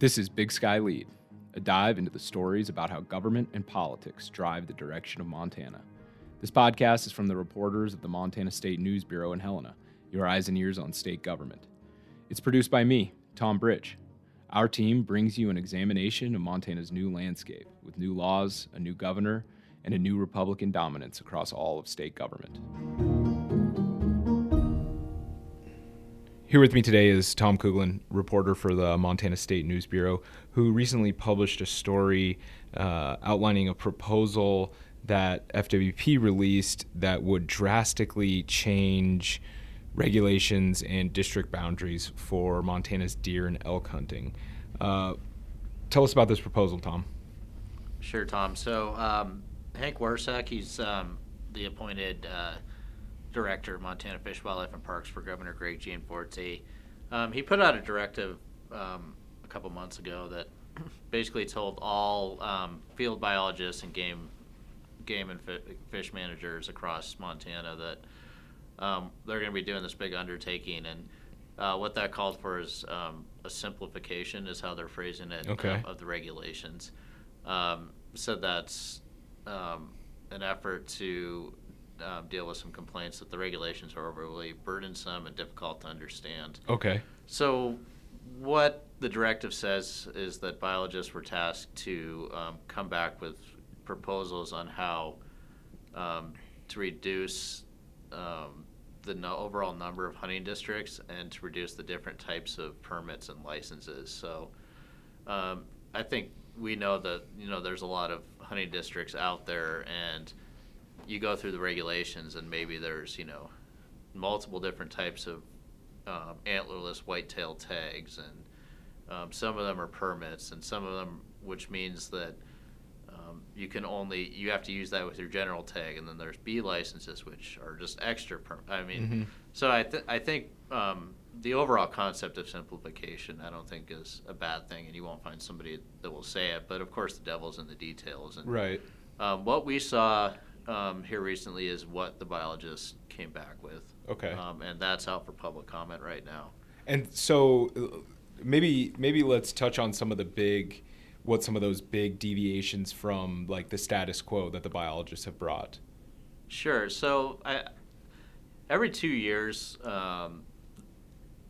This is Big Sky Lede, a dive into the stories about how government and politics drive the direction of Montana. This podcast is from the reporters of the Montana State News Bureau in Helena, your eyes and ears on state government. It's produced by me, Tom Bridge. Our team brings you an examination of Montana's new landscape with new laws, a new governor, and a new Republican dominance across all of state government. Here with me today is Tom Kuglin, reporter for the Montana State News Bureau, who recently published a story uh, outlining a proposal that FWP released that would drastically change regulations and district boundaries for Montana's deer and elk hunting. Uh, tell us about this proposal, Tom. Sure, Tom. So um, Hank Worsech, he's um, the appointed uh, director of Montana Fish, Wildlife, and Parks for Governor Greg Gianforte. Um, he put out a directive um, a couple months ago that basically told all um, field biologists and game game and fi- fish managers across Montana that um, they're going to be doing this big undertaking, and uh, what that called for is um, a simplification, is how they're phrasing it, Okay. of, of the regulations. Um, so that's um, an effort to um, deal with some complaints that the regulations are overly burdensome and difficult to understand. Okay. So, what the directive says is that biologists were tasked to um, come back with proposals on how um, to reduce um, the no- overall number of hunting districts and to reduce the different types of permits and licenses. So, um, I think we know that you know there's a lot of hunting districts out there, and you go through the regulations, and maybe there's you know multiple different types of um, antlerless whitetail tags, and um, some of them are permits, and some of them, which means that um, you can only you have to use that with your general tag, and then there's B licenses, which are just extra. Per- I mean, Mhm. so I th- I think um, the overall concept of simplification, I don't think is a bad thing, and you won't find somebody that will say it. But of course, the devil's in the details, and Right. um, what we saw um, here recently is what the biologists came back with. Okay. Um, and that's out for public comment right now. And so uh, maybe maybe let's touch on some of the big what some of those big deviations from like the status quo that the biologists have brought. Sure. So I, every two years, um,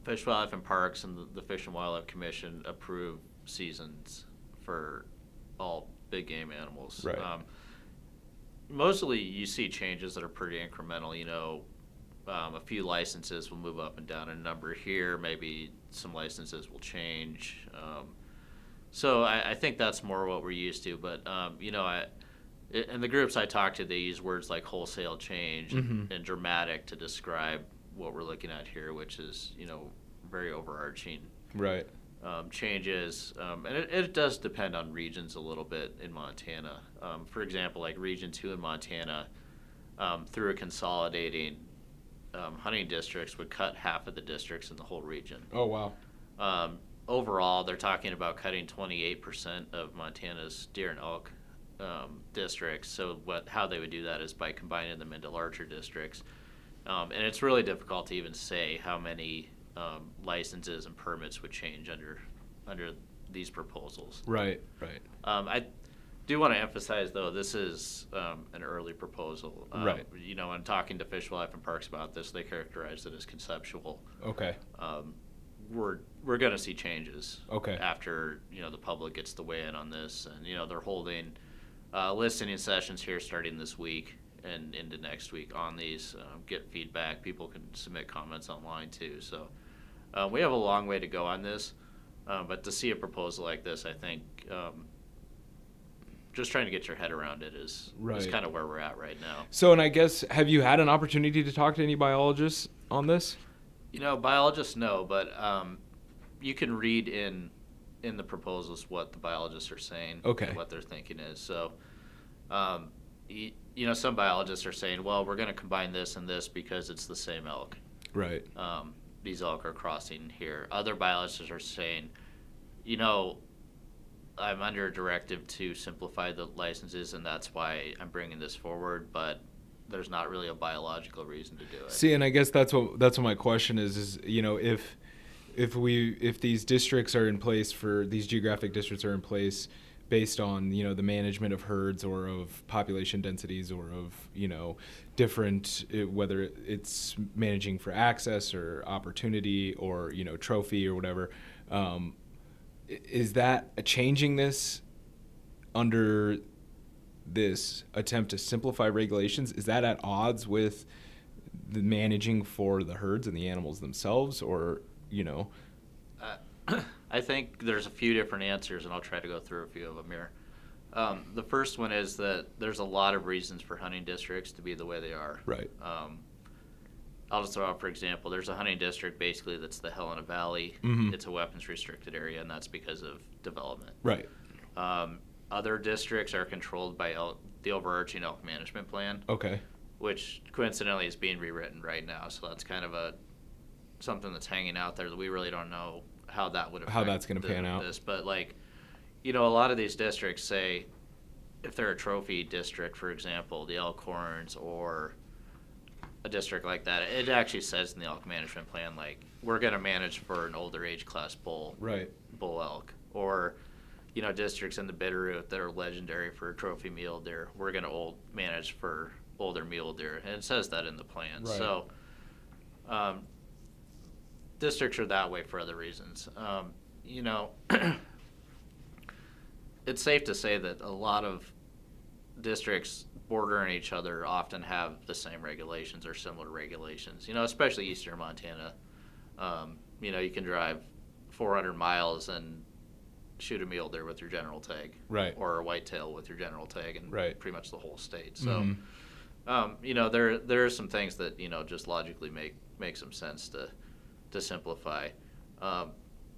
Fish, Wildlife, and Parks and the, the Fish and Wildlife Commission approve seasons for all big game animals. Right. Um, mostly, you see changes that are pretty incremental. You know, um, a few licenses will move up and down a number here. Maybe some licenses will change. Um, so I, I think that's more what we're used to. But um, you know, I in the groups I talk to, they use words like wholesale change and, Mhm. and dramatic to describe what we're looking at here, which is you know very overarching Right. Um, changes, um, and it, it does depend on regions a little bit in Montana. Um, for example, like Region Two in Montana, um, through a consolidating um, hunting districts, would cut half of the districts in the whole region. Oh wow. Um, overall, they're talking about cutting 28% of Montana's deer and elk um, districts. So, what how they would do that is by combining them into larger districts. Um, and it's really difficult to even say how many um, licenses and permits would change under under these proposals. Right. Right. Um, I do want to emphasize, though, this is um, an early proposal. Um, Right. You know, when talking to Fish, Wildlife, and Parks about this, they characterized it as conceptual Okay. um, we're we're going to see changes Okay. after you know the public gets to weigh in on this, and you know they're holding uh, listening sessions here starting this week and into next week on these. Um, get feedback. People can submit comments online too. So uh, we have a long way to go on this, uh, but to see a proposal like this, I think. Um, just trying to get your head around it is, is kind of where we're at right now. So, and I guess have you had an opportunity to talk to any biologists on this? You know, biologists know, but um, you can read in in the proposals what the biologists are saying, Okay. and what their thinking is. So, um, you, you know, some biologists are saying, well, we're going to combine this and this because it's the same elk. Right. Um, these elk are crossing here. Other biologists are saying, you know, I'm under a directive to simplify the licenses, and that's why I'm bringing this forward. But there's not really a biological reason to do it. See, and I guess that's what that's what my question is. Is you know if if we if these districts are in place for these geographic districts are in place based on you know the management of herds or of population densities or of you know different uh, whether it's managing for access or opportunity or you know trophy or whatever um, is that changing this under this attempt to simplify regulations? Is that at odds with the managing for the herds and the animals themselves or you know? Uh, i think there's a few different answers and i'll try to go through a few of them here um, the first one is that there's a lot of reasons for hunting districts to be the way they are right um, I'll just throw out for example. There's a hunting district basically that's the Helena Valley. Mhm. It's a weapons restricted area, and that's because of development. right Um, other districts are controlled by elk, the overarching elk management plan, okay which coincidentally is being rewritten right now. So that's kind of a something that's hanging out there that we really don't know how that would How that's gonna pan out. This, but like, you know, a lot of these districts say if they're a trophy district, for example, the Elkhorns or a district like that, it actually says in the elk management plan like we're going to manage for an older age class bull right bull elk or you know districts in the Bitterroot that are legendary for trophy mule deer we're going to old manage for older mule deer and it says that in the plan Right. so um, districts are that way for other reasons um, you know it's safe to say that a lot of districts bordering each other often have the same regulations or similar regulations. You know, especially eastern Montana. Um, you know, you can drive 400 miles and shoot a mule deer with your general tag, Right. Or a whitetail with your general tag, and Right. pretty much the whole state. So, Mhm. um, you know, there there are some things that you know just logically make make some sense to to simplify. Um,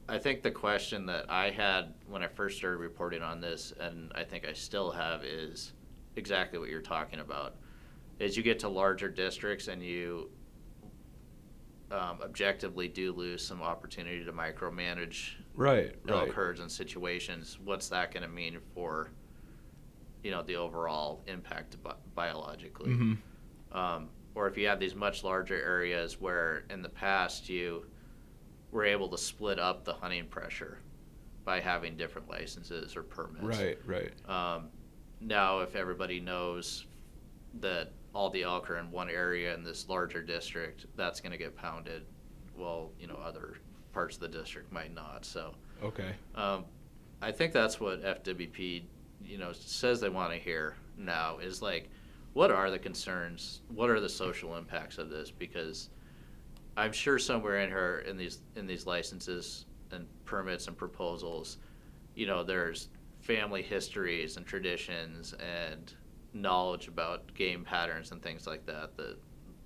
I think the question that I had when I first started reporting on this, and I think I still have, is exactly what you're talking about. Is you get to larger districts and you um, objectively do lose some opportunity to micromanage right elk right herds and situations. What's that going to mean for, you know, the overall impact bi- biologically? hmm um, or if you have these much larger areas where in the past you were able to split up the hunting pressure by having different licenses or permits. right right Um, now, if everybody knows that all the elk are in one area in this larger district, that's going to get pounded. Well, you know, other parts of the district might not. So, okay um, I think that's what FWP, you know, says they want to hear now is like, what are the concerns? What are the social impacts of this? Because I'm sure somewhere in her in these in these licenses and permits and proposals, you know, there's family histories and traditions and knowledge about game patterns and things like that that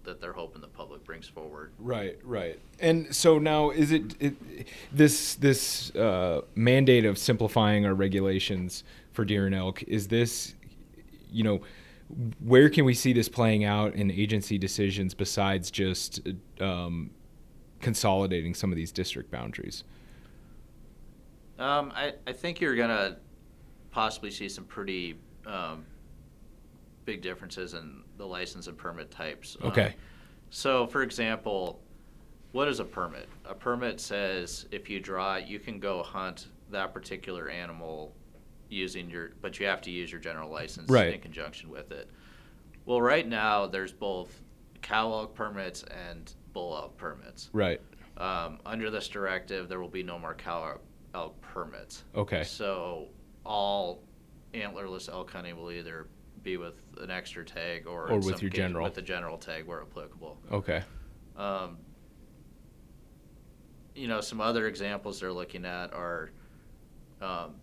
that they're hoping the public brings forward. Right, right. And so now, is it, it this this uh, mandate of simplifying our regulations for deer and elk? Is this, you know, where can we see this playing out in agency decisions besides just um, consolidating some of these district boundaries? Um, I, I think you're gonna possibly see some pretty um, big differences in the license and permit types. Um, Okay. so, for example, what is a permit? A permit says if you draw, you can go hunt that particular animal using your, but you have to use your general license Right. in conjunction with it. Well, right now there's both cow elk permits and bull elk permits. Right. Um, under this directive, there will be no more cow elk- permits. Okay. So all antlerless elk hunting will either be with an extra tag or, Or with your general. with the general tag where applicable. Okay. Um, you know, some other examples they're looking at are, um,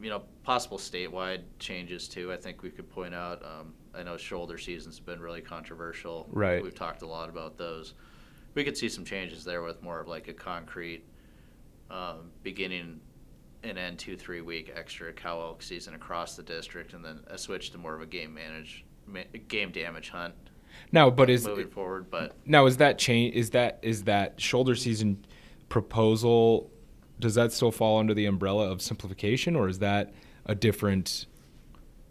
you know, possible statewide changes too. I think we could point out. Um, I know shoulder seasons have been really controversial. Right. We've talked a lot about those. We could see some changes there with more of like a concrete um, beginning and end two three week extra cow elk season across the district, and then a switch to more of a game manage ma- game damage hunt Now, but is moving forward. But now is that change? Is that is that shoulder season proposal? Does that still fall under the umbrella of simplification, or is that a different?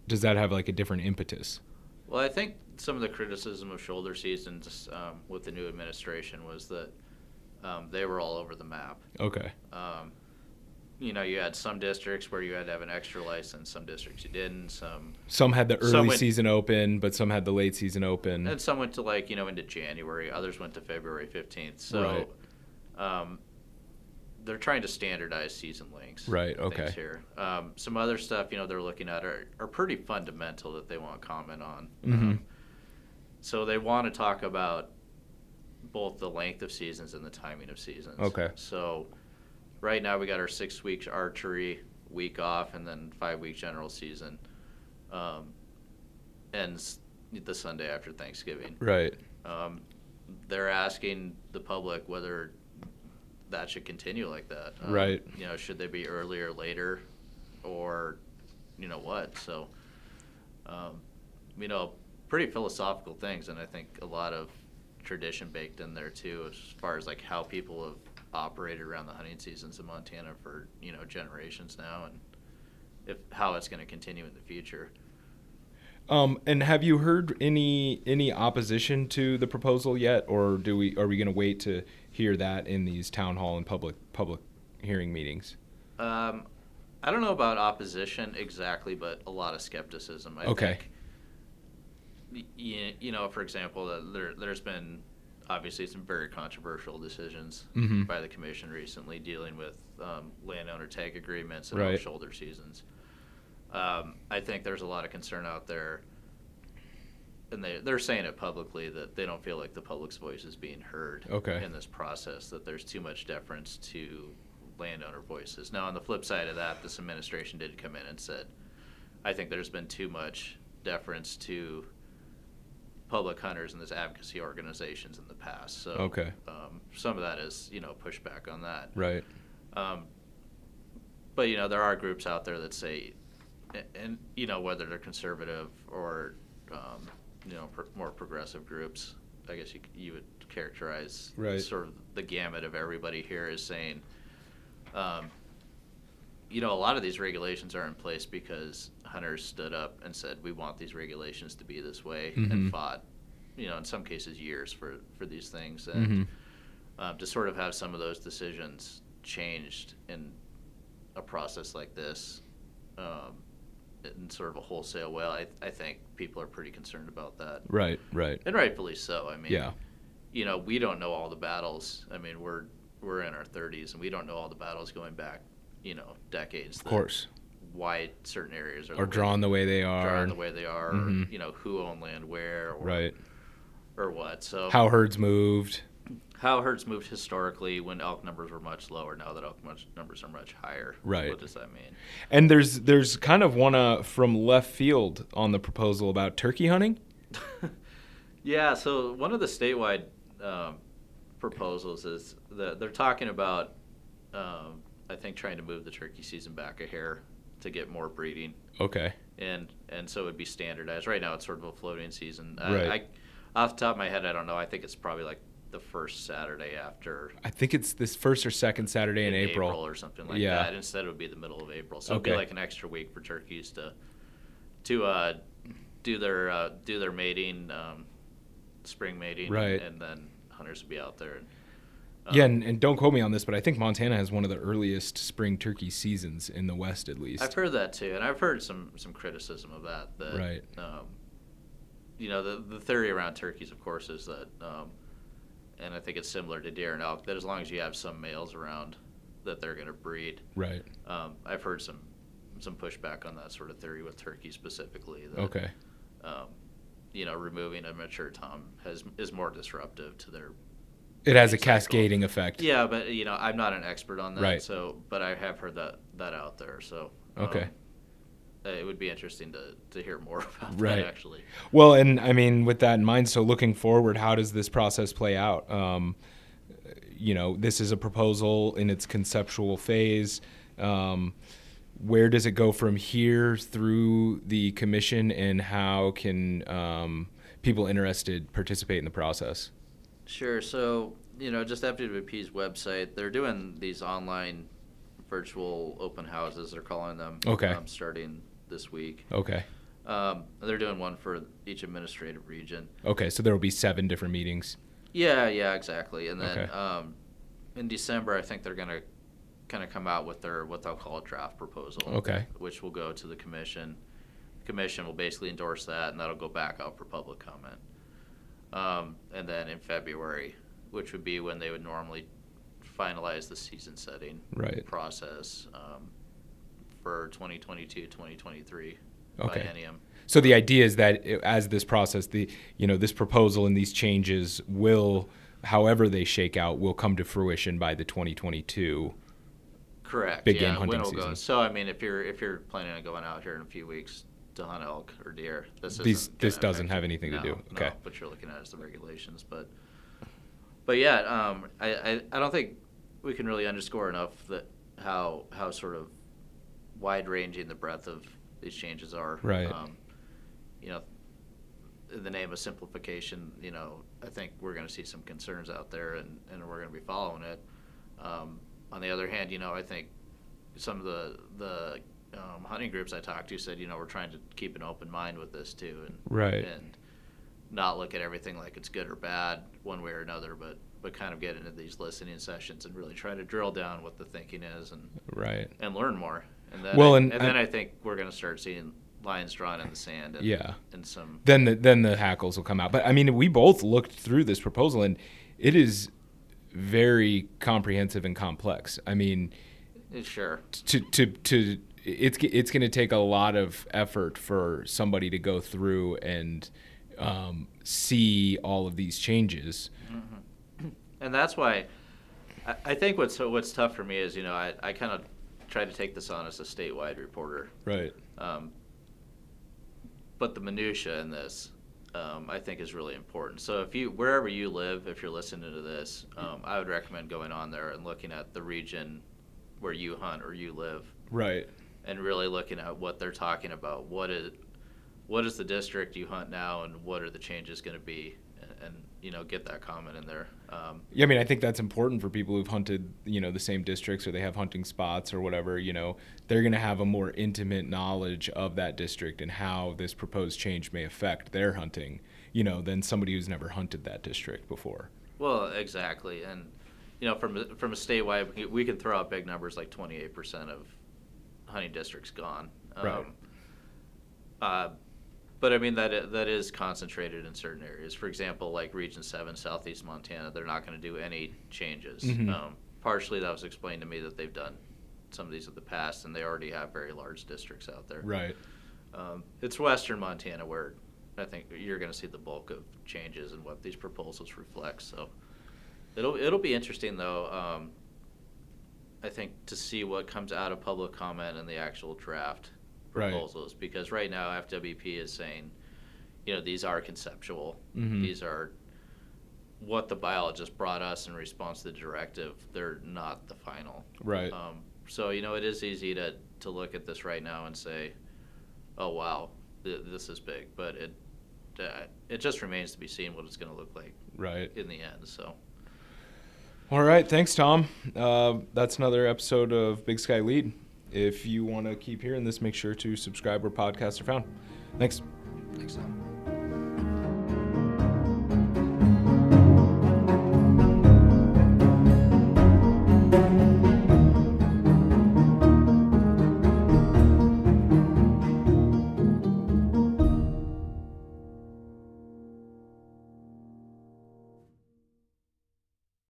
Does that have like a different impetus? Well, I think some of the criticism of shoulder seasons um, with the new administration was that um, they were all over the map. Okay. Um, you know, you had some districts where you had to have an extra license, some districts you didn't, some Some had the early went- season open, but some had the late season open. and some went to like you know into January, others went to February fifteenth. So, um, they're trying to standardize season lengths. Right, okay. Here, um, some other stuff you know they're looking at are, are pretty fundamental that they want to comment on. Mhm. Um, so they want to talk about both the length of seasons and the timing of seasons. Okay. So, right now we got our six weeks archery week off, and then five week general season. Um, ends the Sunday after Thanksgiving. right. Um, they're asking the public whether that should continue like that. Um, Right. You know, should they be earlier, later, or you know what? So, um, you know, pretty philosophical things, and I think a lot of tradition baked in there too, as far as like how people have operated around the hunting seasons in Montana for you know generations now, and if how it's going to continue in the future. Um, and have you heard any any opposition to the proposal yet, or do we are we going to wait to hear that in these town hall and public public hearing meetings? Um, I don't know about opposition exactly, but a lot of skepticism. I Okay. think. You, you know, for example, uh, there there's been obviously some very controversial decisions Mhm. by the commission recently dealing with um, landowner tag agreements and Right. shoulder seasons. Um, I think there's a lot of concern out there, and they they're saying it publicly that they don't feel like the public's voice is being heard Okay. in this process. That there's too much deference to landowner voices. Now, on the flip side of that, this administration did come in and said, I think there's been too much deference to public hunters and these advocacy organizations in the past. So, Okay. um, some of that is you know pushback on that. Right. Um, but you know, there are groups out there that say, and, and you know, whether they're conservative or um, you know pro- more progressive groups, I guess you you would characterize Right. sort of the gamut of everybody here is saying, um, you know, a lot of these regulations are in place because hunters stood up and said, we want these regulations to be this way, Mhm. and fought, you know, in some cases years for for these things, and Mhm. um, to sort of have some of those decisions changed in a process like this um, in sort of a wholesale way, I, I think people are pretty concerned about that. Right. Right. And rightfully so. I mean, Yeah. you know, we don't know all the battles. I mean, we're we're in our 30s and we don't know all the battles going back, you know, decades. Of course. Why certain areas are Or the way- drawn the way they are. drawn the way they are, Mhm. or, you know, who owned land where, or, Right. or what. So How herds moved. How herds moved historically when elk numbers were much lower. Now that elk much, numbers are much higher. Right. What does that mean? And there's there's kind of one uh, from left field on the proposal about turkey hunting. Yeah. So one of the statewide um, proposals is that they're talking about, um, I think, trying to move the turkey season back a hair to get more breeding, Okay. and and so it would be standardized. Right now, it's sort of a floating season. Right. I, off the top of my head, I don't know. I think it's probably like the first Saturday after I think it's this first or second Saturday in, April. or something like Yeah. that. Instead, it would be the middle of April. So it'd be like an extra week for turkeys to to uh, do their uh, do their mating, um, spring mating, Right. And then hunters would be out there. And, Yeah, um, and, and don't quote me on this, but I think Montana has one of the earliest spring turkey seasons in the West, at least. I've heard that too, and I've heard some some criticism of that. That Right. Um, you know, the the theory around turkeys, of course, is that, um, and I think it's similar to deer and elk, that as long as you have some males around, that they're going to breed. Right. Um, I've heard some some pushback on that sort of theory with turkeys specifically. That, Okay. Um, you know, removing a mature tom has is more disruptive to their. It has a cycle. cascading effect. Yeah, but you know, I'm not an expert on that. Right. So, but I have heard that that out there. So. um, Okay. It would be interesting to, to hear more about Right. that actually. Well, and I mean, with that in mind, so looking forward, how does this process play out? Um, you know, this is a proposal in its conceptual phase. Um, where does it go from here through the commission, and how can um, people interested participate in the process? Sure. So, you know, just FWP's website, they're doing these online virtual open houses, they're calling them. Okay. Um, starting this week. Okay. Um, they're doing one for each administrative region. Okay, so there will be seven different meetings. Yeah, yeah, exactly. And then, Okay. um, in December, I think they're going to kind of come out with their what they'll call a draft proposal. Okay. Which will go to the commission. The commission will basically endorse that, and that'll go back out for public comment. Um, and then in February, which would be when they would normally finalize the season setting Right. process um, for 2022 2023 Okay. biennium. So the idea is that as this process, the you know this proposal and these changes will, however they shake out, will come to fruition by the 2022. Correct. Big game yeah, hunting when it'll go. season. So I mean, if you're if you're planning on going out here in a few weeks to hunt elk or deer, this These- this doesn't affect have anything to No, do. no, Okay. what you're looking at is the regulations, but but yeah, um, I, I I don't think we can really underscore enough that how how sort of wide ranging the breadth of these changes are. Right. Um, you know, in the name of simplification, you know, I think we're going to see some concerns out there, and, and we're going to be following it. Um, on the other hand, you know, I think some of the the um, hunting groups I talked to said, you know, we're trying to keep an open mind with this too, and Right. and not look at everything like it's good or bad one way or another, but but kind of get into these listening sessions and really try to drill down what the thinking is and Right. and learn more. And then Well, I, and and, then I- I think we're going to start seeing lines drawn in the sand. And, Yeah. and some Then the then the hackles will come out. But I mean, we both looked through this proposal, and it is very comprehensive and complex. I mean, sure. to to to it's it's going to take a lot of effort for somebody to go through and um, see all of these changes. And that's why I, I think what's what's tough for me is you know I, I kind of try to take this on as a statewide reporter, Right. um, but the minutia in this um, I think is really important. So if you wherever you live, if you're listening to this, um, I would recommend going on there and looking at the region where you hunt or you live, Right. and really looking at what they're talking about. What is what is the district you hunt now, and what are the changes going to be? And, and you know, get that comment in there. Um, Yeah, I mean, I think that's important for people who've hunted, you know, the same districts or they have hunting spots or whatever. You know, they're going to have a more intimate knowledge of that district and how this proposed change may affect their hunting, you know, than somebody who's never hunted that district before. Well, exactly, and you know, from a- from a statewide, we- we can throw out big numbers like 28% of hunting districts gone. Right. Uh, but I mean that that is concentrated in certain areas. For example, like Region Seven, Southeast Montana, they're not going to do any changes. Mhm. Um, partially, that was explained to me that they've done some of these in the past, and they already have very large districts out there. Right. Um, it's Western Montana where I think you're going to see the bulk of changes and what these proposals reflect. So it'll it'll be interesting though. Um, I think to see what comes out of public comment and the actual draft Right. proposals because right now FWP is saying, you know, these are conceptual. Mhm. These are what the biologist brought us in response to the directive. They're not the final. Right. Um, so you know, it is easy to to look at this right now and say, "Oh wow, th- this is big," but it uh, it just remains to be seen what it's going to look like Right. in the end. So All right. Thanks, Tom. Uh, that's another episode of Big Sky Lede. If you want to keep hearing this, make sure to subscribe where podcasts are found. Thanks. thanks, Tom.